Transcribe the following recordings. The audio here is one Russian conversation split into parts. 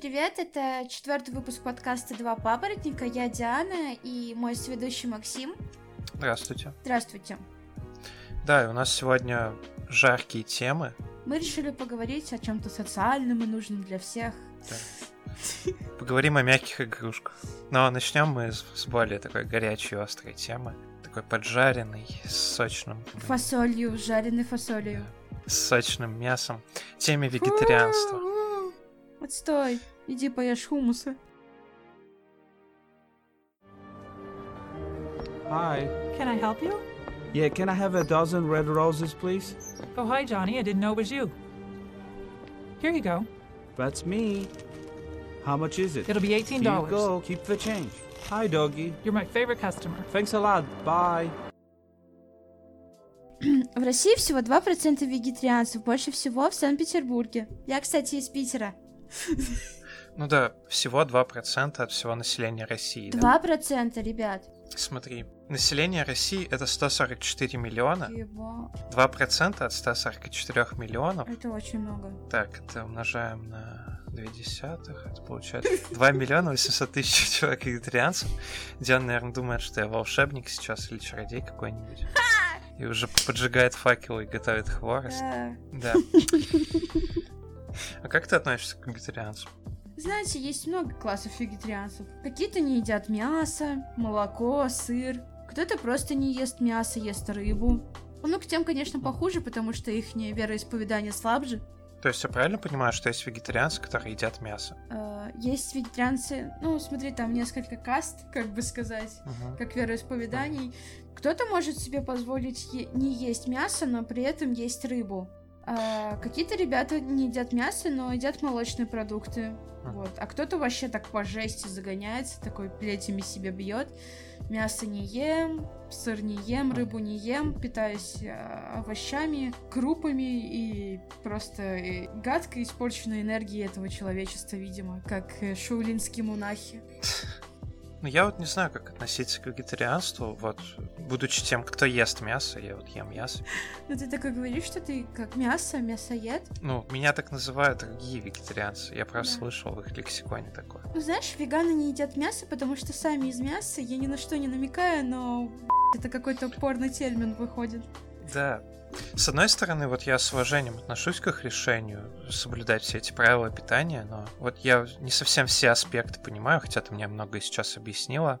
Привет, это четвертый выпуск подкаста «Два папоротника». Я Диана и мой сведущий Максим. Здравствуйте. Здравствуйте. Да, и у нас сегодня жаркие темы. Мы решили поговорить о чем-то социальном и нужном для всех. Да. Поговорим о мягких игрушках. Но начнем мы с более такой горячей, острой темы. Такой поджаренный, с сочным... Фасолью, жареной фасолью. С сочным мясом. Теме вегетарианства. Отстой, иди поешь хумуса. Hi. Can I help you? Yeah, can I have a dozen red roses, please? Oh, hi, Johnny. I didn't know it was you. Here you go. That's me. How much is it? It'll be Here $18. you go. Keep the change. Hi, doggy. You're my favorite customer. Thanks a lot. Bye. В России всего 2% вегетарианцев, больше всего в Санкт-Петербурге. Я, кстати, из Питера. Ну да, всего 2% от всего населения России. да? 2%, ребят. Смотри, население России это 144 миллиона. Его... 2% от 144 миллионов. Это очень много. Так, это умножаем на 2 десятых. Это получается 2 миллиона 800 тысяч человек вегетарианцев. Диана, наверное, думает, что я волшебник сейчас или чародей какой-нибудь. И уже поджигает факел и готовит хворост. Да. А как ты относишься к вегетарианцам? Знаете, есть много классов вегетарианцев. Какие-то не едят мясо, молоко, сыр. Кто-то просто не ест мясо, ест рыбу. Ну, к тем, конечно, похуже, потому что их вероисповедание слабже. То есть я правильно понимаю, что есть вегетарианцы, которые едят мясо? Э, Есть вегетарианцы, ну, смотри, там несколько каст, как бы сказать, Мгм. как вероисповеданий. Кто-то может себе позволить е- не есть мясо, но при этом есть рыбу. А какие-то ребята не едят мясо, но едят молочные продукты. Мгм. Вот. А кто-то вообще так по жести загоняется, такой плетями себе бьет. Мясо не ем, сыр не ем, рыбу не ем, питаюсь а, овощами, крупами и просто э, гадкой испорченной энергией этого человечества, видимо, как э, шаулинские монахи. Ну, я вот не знаю, как относиться к вегетарианству. Вот, будучи тем, кто ест мясо, я вот ем мясо. Но ты такой говоришь, что ты как мясо, мясоед. Ну, меня так называют другие вегетарианцы. Я просто Да. слышал в их лексиконе такое. Ну, знаешь, веганы не едят мясо, потому что сами из мяса. Я ни на что не намекаю, но это какой-то порный термин выходит. Да. С одной стороны, вот я с уважением отношусь к их решению соблюдать все эти правила питания, но вот я не совсем все аспекты понимаю, хотя ты мне многое сейчас объяснила.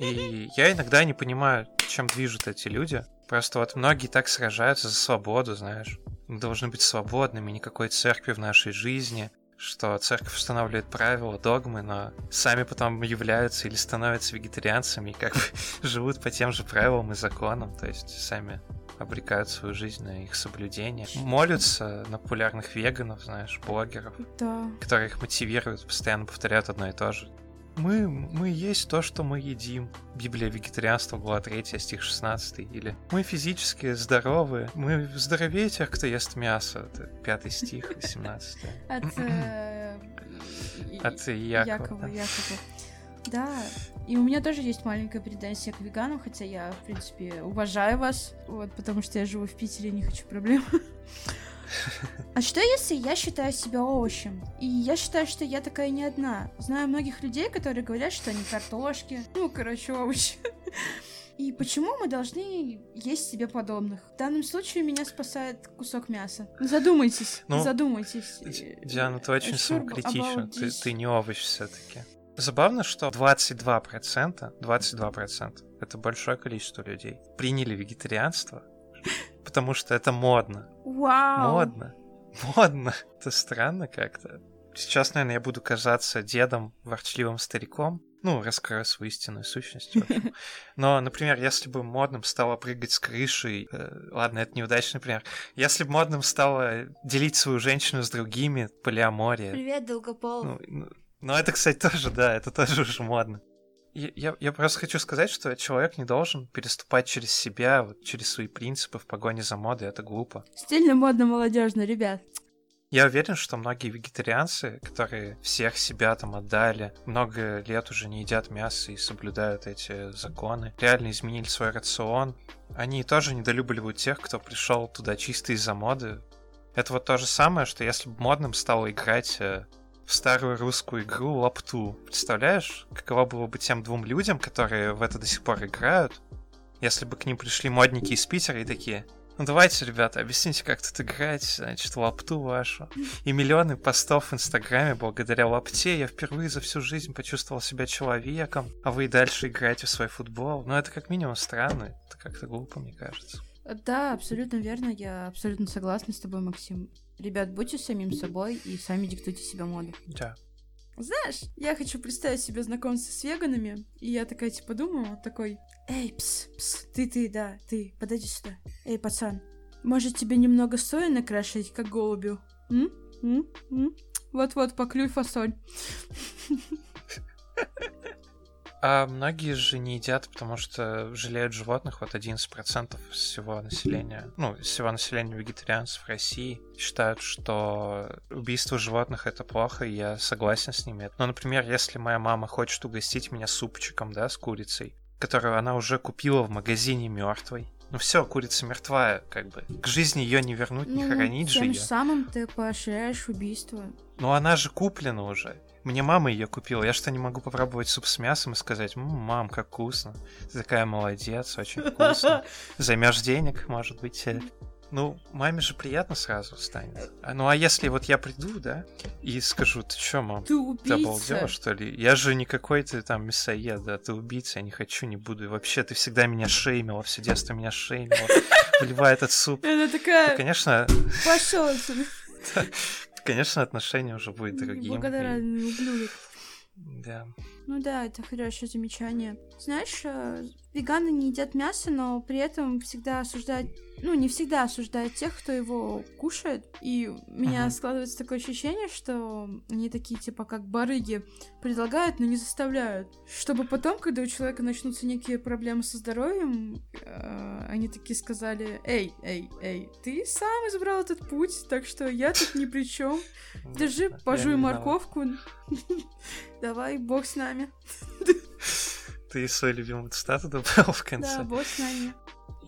И я иногда не понимаю, чем движут эти люди. Просто вот многие так сражаются за свободу, знаешь. Мы должны быть свободными, никакой церкви в нашей жизни, что церковь устанавливает правила, догмы, но сами потом являются или становятся вегетарианцами и как бы живут по тем же правилам и законам, то есть сами обрекают свою жизнь на их соблюдение. Молятся на популярных веганов, знаешь, блогеров, Да. которые их мотивируют, постоянно повторяют одно и то же. Мы, мы есть то, что мы едим. Библия вегетарианства, глава 3, стих 16. Или мы физически здоровы. Мы здоровее тех, кто ест мясо. Это 5 стих, 17. От, э, От Якова, Якова, да. И у меня тоже есть маленькая претензия к веганам, хотя я, в принципе, уважаю вас, вот, потому что я живу в Питере и не хочу проблем. А что если я считаю себя овощем? И я считаю, что я такая не одна. Знаю многих людей, которые говорят, что они картошки. Ну, короче, овощи. И почему мы должны есть себе подобных? В данном случае меня спасает кусок мяса. Задумайтесь, Ну, задумайтесь. Ди- Диана, ты очень самокритична. Ты, ты не овощ все-таки. Забавно, что 22%, 22% это большое количество людей приняли вегетарианство, потому что это модно. Вау! Модно. Модно. Это странно как-то. Сейчас, наверное, я буду казаться дедом, ворчливым стариком. Ну, раскрою свою истинную сущность. Но, например, если бы модным стало прыгать с крыши... э, ладно, это неудачный пример. Если бы модным стало делить свою женщину с другими, полиамория... Привет, Долгопол. Ну, ну, это, кстати, тоже, да, это тоже уже модно. Я, я, я просто хочу сказать, что человек не должен переступать через себя, вот, через свои принципы в погоне за модой. Это глупо. Стильно, модно, молодежно, ребят. Я уверен, что многие вегетарианцы, которые всех себя там отдали, много лет уже не едят мясо и соблюдают эти законы, реально изменили свой рацион. Они тоже недолюбливают тех, кто пришел туда чисто из-за моды. Это вот то же самое, что если бы модным стало играть э, в старую русскую игру Лапту. Представляешь, каково было бы тем двум людям, которые в это до сих пор играют, если бы к ним пришли модники из Питера и такие, ну давайте, ребята, объясните, как тут играть, значит, лапту вашу. И миллионы постов в Инстаграме благодаря лапте я впервые за всю жизнь почувствовал себя человеком, а вы и дальше играете в свой футбол. Ну это как минимум странно, это как-то глупо, мне кажется. Да, абсолютно верно, я абсолютно согласна с тобой, Максим. Ребят, будьте самим собой и сами диктуйте себе моду. Да. Знаешь, я хочу представить себе знакомство с веганами, и я такая типа думаю, такой, эй, пс, пс, ты, ты, да, ты, подойди сюда. Эй, пацан, может тебе немного соя накрашивать, как голубю? М? М? М? Вот-вот, поклюй фасоль. А многие же не едят, потому что жалеют животных. Вот 11% всего населения, ну, всего населения вегетарианцев в России считают, что убийство животных это плохо, и я согласен с ними. Но, например, если моя мама хочет угостить меня супчиком, да, с курицей, которую она уже купила в магазине мертвой, ну все, курица мертвая, как бы. К жизни ее не вернуть, не Ну, хоронить же Тем ее. же самым ты поощряешь убийство. Но она же куплена уже. Мне мама ее купила. Я что, не могу попробовать суп с мясом и сказать, «М, мам, как вкусно. Ты такая молодец, очень вкусно. Займешь денег, может быть. э». Ну, маме же приятно сразу станет. А, Ну, а если вот я приду, да, и скажу, ты что, мам, Ты ты убийца. обалдела, что ли? Я же не какой-то там мясоед, да, ты убийца, я не хочу, не буду. И вообще, ты всегда меня шеймила, все детство меня шеймила. Выливай этот суп. Она такая, конечно, пошел отсюда. конечно, отношение уже будет другим. и- Благодарный ублюдок. Да. Ну да, это хорошее замечание. Знаешь, э, веганы не едят мясо, но при этом всегда осуждают, ну, не всегда осуждают тех, кто его кушает. И у меня Мгм. складывается такое ощущение, что они такие, типа, как барыги, предлагают, но не заставляют. Чтобы потом, когда у человека начнутся некие проблемы со здоровьем, э, они такие сказали, эй, эй, эй, ты сам избрал этот путь, так что я тут ни при чем. Держи, пожуй морковку. Давай, бог с нами. Ты свою любимую цитату добавил в конце. Да, бог с нами.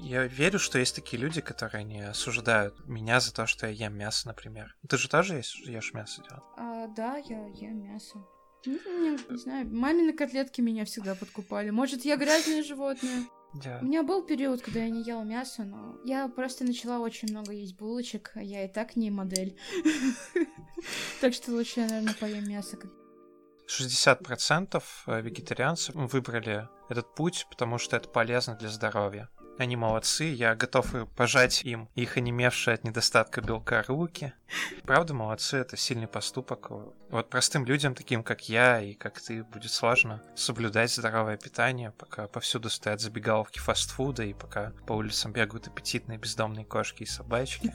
Я верю, что есть такие люди, которые не осуждают меня за то, что я ем мясо, например. Ты же тоже ешь, ешь мясо, Диан? А, да, я ем мясо. Ну, не, не знаю, мамины котлетки меня всегда подкупали. Может, я грязное животное? Да. У меня был период, когда я не ела мясо, но я просто начала очень много есть булочек, а я и так не модель. Так что лучше я, наверное, поем мясо. как- 60% вегетарианцев выбрали этот путь, потому что это полезно для здоровья. Они молодцы, я готов пожать им их онемевшие от недостатка белка руки. Правда, молодцы, это сильный поступок. Вот простым людям, таким как я и как ты, будет сложно соблюдать здоровое питание, пока повсюду стоят забегаловки фастфуда и пока по улицам бегают аппетитные бездомные кошки и собачки.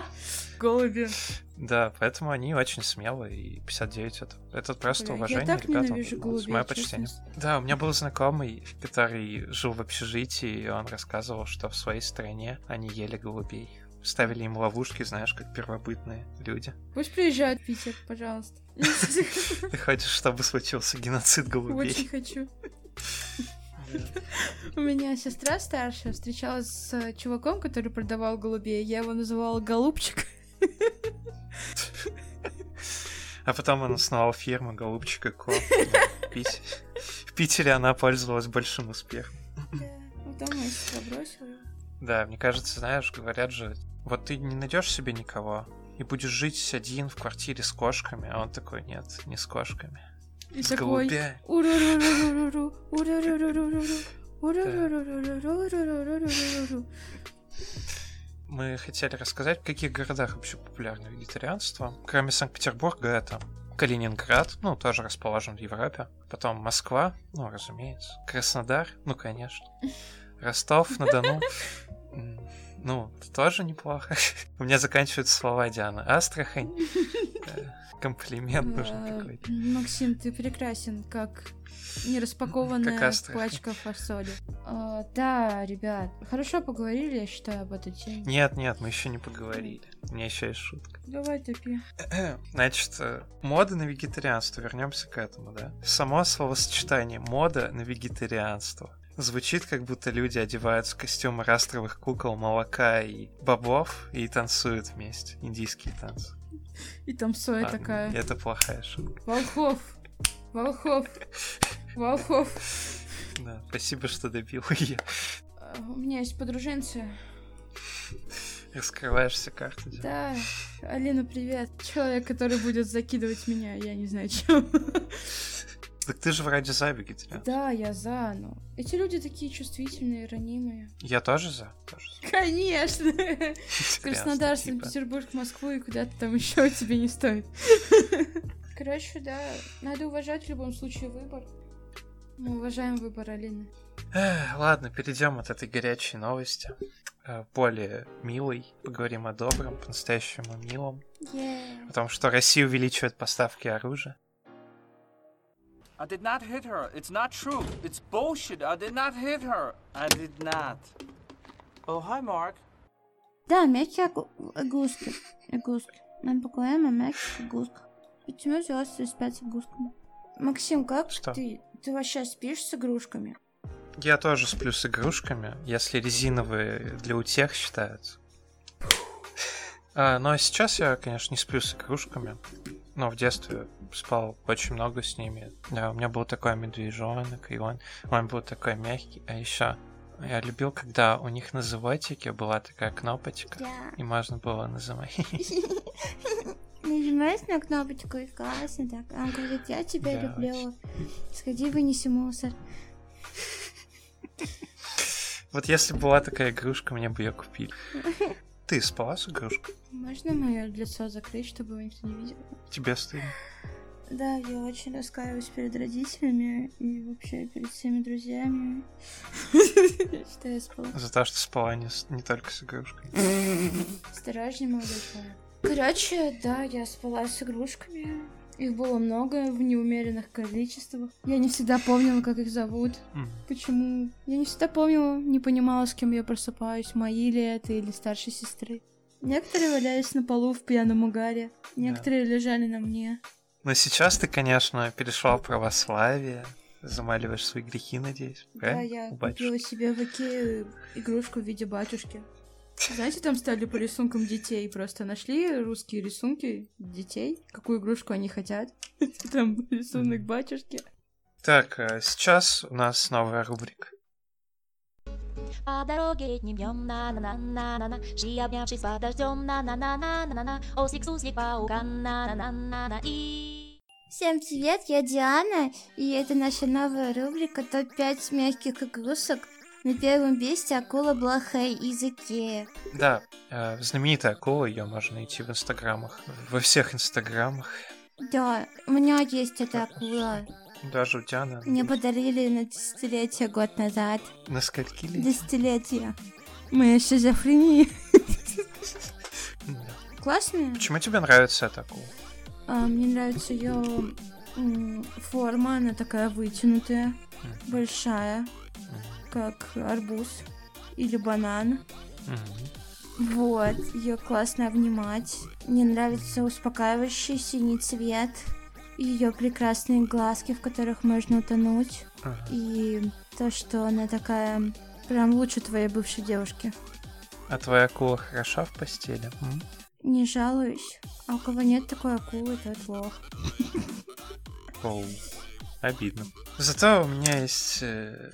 Голуби. Да, поэтому они очень смелые, и 59 это, это просто Бля, уважение, я так ребята. ненавижу голубей, Мое почтение. Да, у меня был знакомый, который жил в общежитии, и он рассказывал, что в своей стране они ели голубей. Ставили им ловушки, знаешь, как первобытные люди. Пусть приезжают в Питер, пожалуйста. Ты хочешь, чтобы случился геноцид Очень голубей? хочу. У меня сестра старшая встречалась с чуваком, который продавал голубей. Я его называла Голубчик. А потом он основал фирму Голубчик и Ко. В Пите- В Питере она пользовалась большим успехом. Потом сестра бросила. Да, мне кажется, знаешь, говорят же, вот ты не найдешь себе никого и будешь жить один в квартире с кошками, а он такой, нет, не с кошками. С такой, мы хотели рассказать, в каких городах вообще популярно вегетарианство. Кроме Санкт-Петербурга, это Калининград, ну, тоже расположен в Европе. Потом Москва, ну, разумеется. Краснодар, ну, конечно. Ростов-на-Дону. ну, тоже неплохо. У меня заканчиваются слова Диана. Астрахань. Комплимент нужен какой-то. Максим, ты прекрасен, как нераспакованная Как пачка фасоли. А, Да, ребят, хорошо поговорили, я считаю, об этой теме. Нет, нет, мы еще не поговорили. У меня еще есть шутка. Давай, топи. Значит, э, мода на вегетарианство, вернемся к этому, да? Само словосочетание мода на вегетарианство звучит, как будто люди одеваются в костюмы растровых кукол, молока и бобов и танцуют вместе. Индийские танцы. И там Соя Ладно, такая. Это плохая шутка. Волхов! Волхов! Волхов! Да, спасибо, что добил ее. А, У меня есть подруженцы. Раскрываешь все карты. Да, Алина, привет. Человек, который будет закидывать меня, я не знаю чем. Так ты же вроде за вегетариан. Да, я за, но эти люди такие чувствительные, ранимые. Я тоже за. Тоже за. Конечно! Краснодар, типа. Санкт-Петербург, Москву и куда-то там еще тебе не стоит. Короче, да, надо уважать в любом случае выбор. Мы уважаем выбор Алины. Ладно, перейдем от этой горячей новости. э, Более милой. Поговорим о добром, по-настоящему милом. Потому что Россия увеличивает поставки оружия. I did not hit her. It's not true. It's bullshit. I did not hit her. I did not. Oh, hi, Mark. Да, мягкие игрушки. Игрушки. Мы поговорим о мягких игрушках. Почему взрослые спят с игрушками? Максим, как Что? ты? Ты вообще спишь с игрушками? Я тоже сплю с игрушками, если резиновые для утех считаются. А, но сейчас я, конечно, не сплю с игрушками. Но в детстве спал очень много с ними. Да, у меня был такой медвежонок, и он, он был такой мягкий. А еще я любил, когда у них на животике была такая кнопочка, Да. и можно было называть. Нажимаешь на кнопочку и классно так. Он говорит, я тебя Да, люблю. Сходи, вынеси мусор. Вот если была такая игрушка, мне бы ее купили. Ты спала с игрушкой? Можно мое лицо закрыть, чтобы его никто не видел? Тебе стыдно? Да, я очень раскаиваюсь перед родителями и вообще перед всеми друзьями. Что я спала. За то, что спала не, с- не только с игрушкой. Осторожней, молодой человек. Короче, да, я спала с игрушками. Их было много в неумеренных количествах. Я не всегда помнила, как их зовут. Почему? Я не всегда помнила, не понимала, с кем я просыпаюсь, мои ли это или старшей сестры. Некоторые валялись на полу в пьяном угаре, некоторые лежали на мне. Но сейчас ты, конечно, перешла в православие, замаливаешь свои грехи, надеюсь. Да, правильно? я У батюшки. купила себе в Икее игрушку в виде батюшки. Знаете, там стали по рисункам детей. Просто нашли русские рисунки детей, какую игрушку они хотят. Там рисунок батюшки. Так, а сейчас у нас новая рубрика. По дороге летним днем на на на на на на Шли обнявшись под дождем на на на на на на на Ослик суслик паукан на на на на на и Всем привет, я Диана, и это наша новая рубрика «Топ-5 мягких игрушек». На первом месте акула Блохей из Икеи. Да, э, знаменитая акула, ее можно найти в инстаграмах. Во всех инстаграмах. Да, у меня есть эта акула. Даже у Дианы. Мне подарили на десятилетие год назад. На скольки лет? Десятилетие. Моя шизофрения. Да. Классная. Почему тебе нравится эта акула? А, мне нравится ее форма, она такая вытянутая, большая. Как арбуз или банан. Мгм. Вот, ее классно обнимать. Мне нравится успокаивающий синий цвет. Ее прекрасные глазки, в которых можно утонуть. Ага. И то, что она такая прям лучше твоей бывшей девушки. А твоя акула хороша в постели? М? Не жалуюсь. А у кого нет такой акулы, тот лох. Оу, обидно. Зато у меня есть э,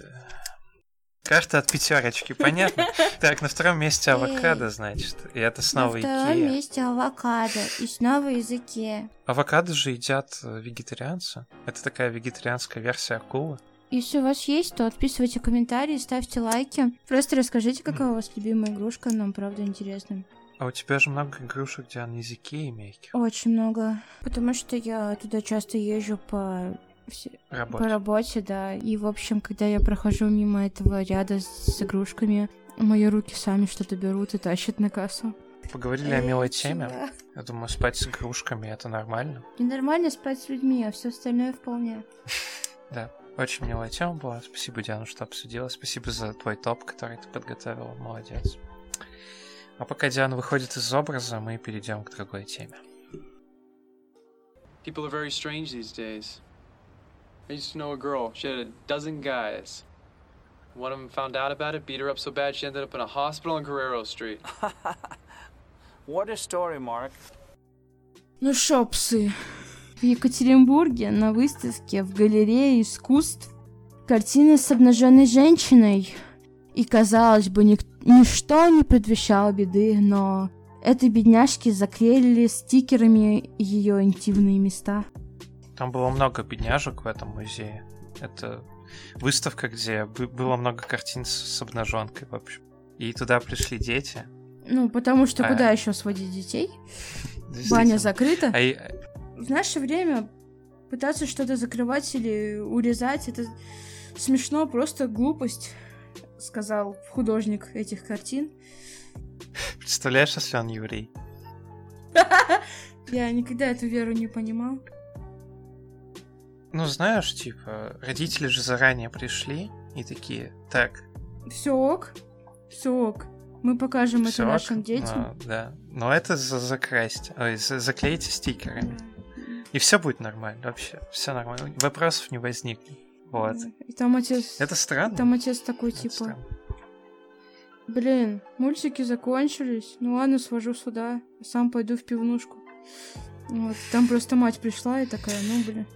карта от пятерочки, понятно? Так, на втором месте авокадо, значит. И это снова На втором Икея. месте авокадо. И снова языке. Авокадо же едят э, вегетарианцы. Это такая вегетарианская версия акулы. Если у вас есть, то отписывайте комментарии, ставьте лайки. Просто расскажите, какая у вас любимая игрушка, нам правда интересно. А у тебя же много игрушек, где на языке и мягких. Очень много. Потому что я туда часто езжу по, все- Работе. по работе, да. И, в общем, когда я прохожу мимо этого ряда с игрушками, мои руки сами что-то берут и тащат на кассу. Поговорили о милой Эй, теме. чего? Я думаю, спать с игрушками это нормально. Ненормально спать с людьми, а все остальное вполне. Да. Очень милая тема была. Спасибо, Диана, что обсудила. Спасибо за твой топ, который ты подготовила. Молодец. А пока Диана выходит из образа, мы перейдем к другой теме. People are very strange these days. I used to know a girl. She had a dozen guys. One of them found out about it, beat her up so bad she ended up in a hospital on Guerrero Street. What a story, Mark. Ну шо, псы. В Екатеринбурге на выставке в галерее искусств картины с обнаженной женщиной. И, казалось бы, ник- ничто не предвещало беды, но этой бедняжке заклеили стикерами ее интимные места. Там было много бедняжек в этом музее. Это выставка, где бы- было много картин с, обнаженкой, в общем. И туда пришли дети. Ну, потому что А. куда еще сводить детей? Баня закрыта. А В наше время пытаться что-то закрывать или урезать, это смешно, просто глупость, сказал художник этих картин. представляешь, если он еврей? Я никогда эту веру не понимал. Ну, знаешь, типа, родители же заранее пришли и такие, так, Все ок, все ок. Мы покажем всё это ок, нашим детям. но, да. Но это за закрасть, ой, за- заклейте стикерами. И все будет нормально, вообще, все нормально. Вопросов не возникнет. Вот. И там отец, Это странно. там отец такой Это типа, странно. блин, мультики закончились, ну ладно, свожу сюда, сам пойду в пивнушку. Вот, там просто мать пришла и такая, ну блин.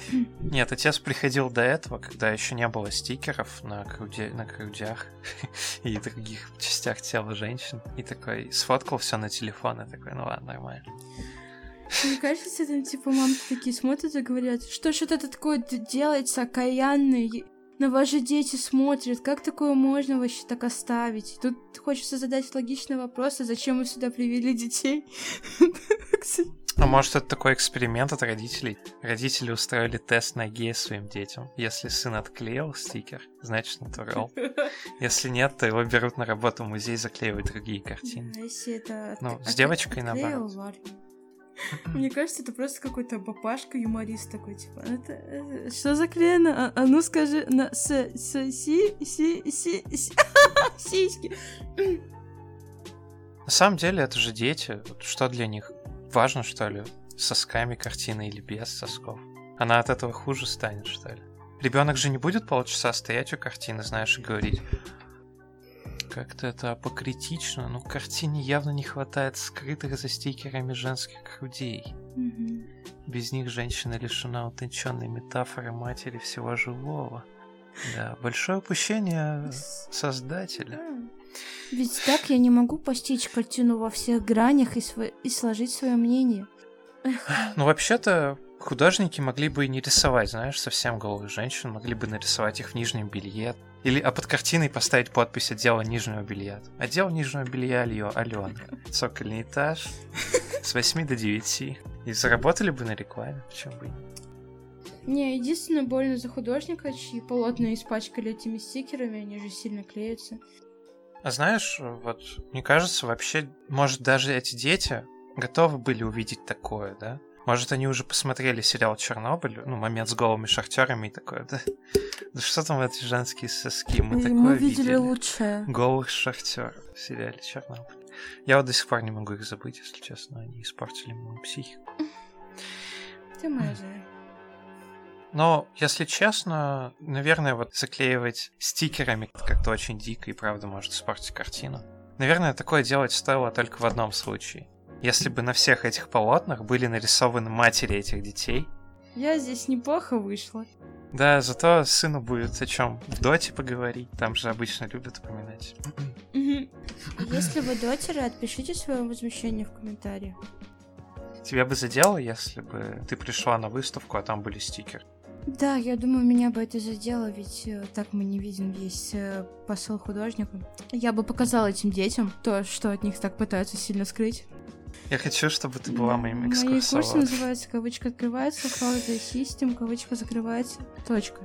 Нет, отец приходил до этого, когда еще не было стикеров на, груди, на грудях и других частях тела женщин. И такой сфоткал все на телефон и такой, ну ладно, нормально. Мне кажется, там типа мамы такие смотрят и говорят, что это такое делается окаянный, на же дети смотрят, как такое можно вообще так оставить? Тут хочется задать логичный вопрос, а зачем вы сюда привели детей? А может это такой эксперимент от родителей? Родители устроили тест на гея своим детям. Если сын отклеил стикер, значит натурал. Если нет, то его берут на работу в музей заклеивать другие картины. А если это... Ну, от- с девочкой наоборот. Мне кажется, это просто какой-то папашка-юморист такой, типа, это, э, что заклеено? А, а ну скажи, на, с, с, си, си, си, си, сиськи. На самом деле это же дети. Что для них? Важно, что ли, с сосками картины или без сосков? Она от этого хуже станет, что ли? Ребенок же не будет полчаса стоять у картины, знаешь, и говорить. Как-то это апокритично. Ну, картине явно не хватает скрытых за стикерами женских грудей. Мгм. Без них женщина лишена утонченной метафоры матери всего живого. Да, большое упущение создателя. Ведь так я не могу постичь картину во всех гранях и, сво- и сложить свое мнение. Ну, вообще-то, художники могли бы и не рисовать, знаешь, совсем голых женщин, могли бы нарисовать их в нижнем белье. Или, а под картиной поставить подпись «Отдела нижнего белья». Отдел нижнего белья Альо, Алена. Цокольный этаж с 8 до 9. И заработали бы на рекламе, почему бы и нет. Не, единственное больно за художника, чьи полотна испачкали этими стикерами, они же сильно клеятся. А знаешь, вот, мне кажется, вообще, может, даже эти дети готовы были увидеть такое, да? Может, они уже посмотрели сериал «Чернобыль», ну, момент с голыми шахтерами и такое, да? Да что там эти женские соски? Мы И такое мы видели видели. лучшее. Голых шахтеров в сериале «Чернобыль». Я вот до сих пор не могу их забыть, если честно. Они испортили мою психику. Ты моя. Но, если честно, наверное, вот заклеивать стикерами как-то очень дико и правда может испортить картину. Наверное, такое делать стоило только в одном случае. Если бы на всех этих полотнах были нарисованы матери этих детей, Я здесь неплохо вышла. да, зато сыну будет о чем в доте поговорить. Там же обычно любят упоминать. Если вы дотеры, отпишите свое возмущение в комментариях. Тебя бы задело, если бы ты пришла на выставку, а там были стикеры. Да, я думаю, меня бы это задело, ведь э, так мы не видим весь э, посыл художника. Я бы показала этим детям то, что от них так пытаются сильно скрыть. Я хочу, чтобы ты была моим Мои курсы экскурсоводом. называются «Кавычка открывается», «Holiday System», «Кавычка закрывается», точка.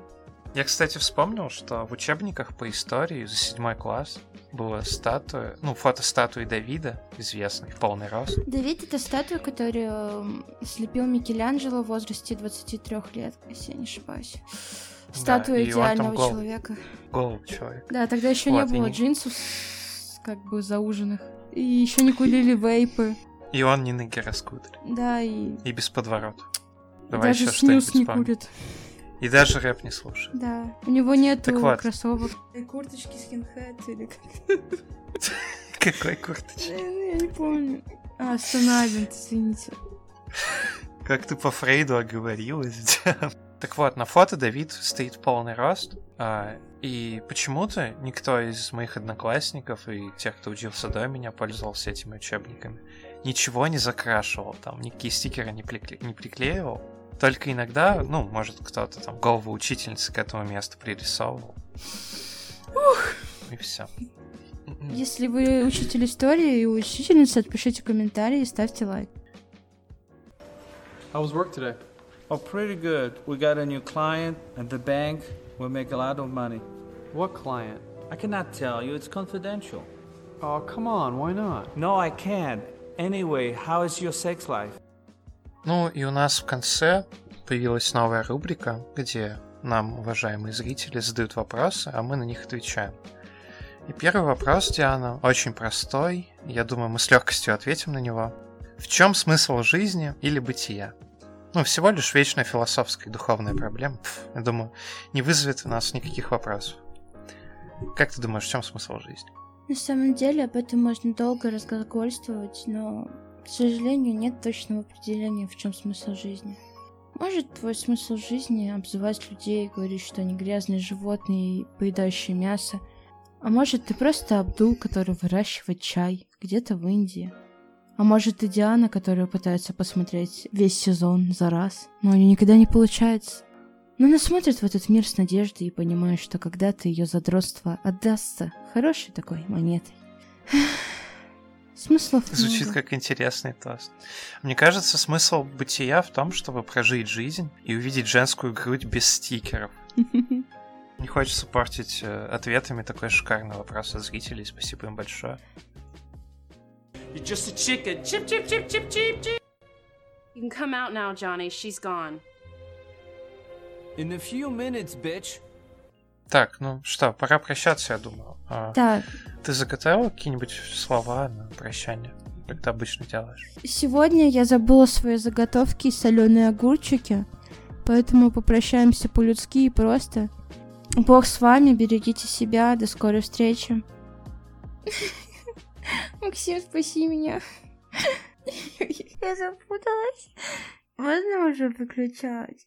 Я, кстати, вспомнил, что в учебниках по истории за седьмой класс была статуя, ну, фото статуи Давида, известной, в полный рост. Давид — это статуя, которую слепил Микеланджело в возрасте 23 лет, если я не ошибаюсь. Да, Статуя там идеального гол. человека. Голый человек. Да, тогда еще Вот, не было не- джинсов как бы зауженных. И еще не курили вейпы. И он не на гироскутере. Да, и И без подворот. Давай даже еще снюс не курит. И даже рэп не слушает. Да, у него нету Так вот. кроссовок. И курточки скинхед или как? Какой курточки? Я не помню. А, Станабин, извините. Как ты по Фрейду оговорилась. Так вот, на фото Давид стоит в полный рост, а, и почему-то никто из моих одноклассников и тех, кто учился до меня, пользовался этими учебниками. Ничего не закрашивал, там никакие стикеры не, прикле- не приклеивал. Только иногда, ну, может, кто-то там голову учительницы к этому месту пририсовывал. И все. Если вы учитель истории и учительница, отпишите комментарий и ставьте лайк. How was work today? Oh, pretty good. We got a new client at the bank. We'll make a lot of money. What client? I cannot tell you, it's confidential. Oh, come on, why not? No, I can't. Anyway, how is your sex life? Ну и у нас в конце появилась новая рубрика, где нам, уважаемые зрители, задают вопросы, а мы на них отвечаем. И первый вопрос, Диана, очень простой. Я думаю, мы с легкостью ответим на него. В чем смысл жизни или бытия? Ну, всего лишь вечная философская и духовная проблема. Пф, я думаю, не вызовет у нас никаких вопросов. Как ты думаешь, в чем смысл жизни? На самом деле об этом можно долго разглагольствовать, но, к сожалению, нет точного определения, в чем смысл жизни. Может, твой смысл жизни обзывать людей, говорить, что они грязные животные, поедающие мясо. А может, ты просто Абдул, который выращивает чай где-то в Индии. А может, ты Диана, которая пытается посмотреть весь сезон за раз, но у нее никогда не получается. Но она смотрит в этот мир с надеждой и понимает, что когда-то ее задротство отдастся хорошей такой монетой. Смыслов Звучит много. как интересный тост. Мне кажется, смысл бытия в том, чтобы прожить жизнь и увидеть женскую грудь без стикеров. Не хочется портить э, ответами такой шикарный вопрос от зрителей. Спасибо им большое. You're just a chicken. Chip, chip, chip, chip, chip, chip. You can come out now, Johnny. She's gone. In a few minutes, bitch. Так, ну что, пора прощаться, я думаю. А, Так, Ты заготовила какие-нибудь слова на прощание, как ты обычно делаешь? сегодня я забыла свои заготовки и соленые огурчики, поэтому попрощаемся по-людски и просто. Бог с вами, берегите себя, до скорой встречи. Максим, спаси меня. Я запуталась. Можно уже выключать?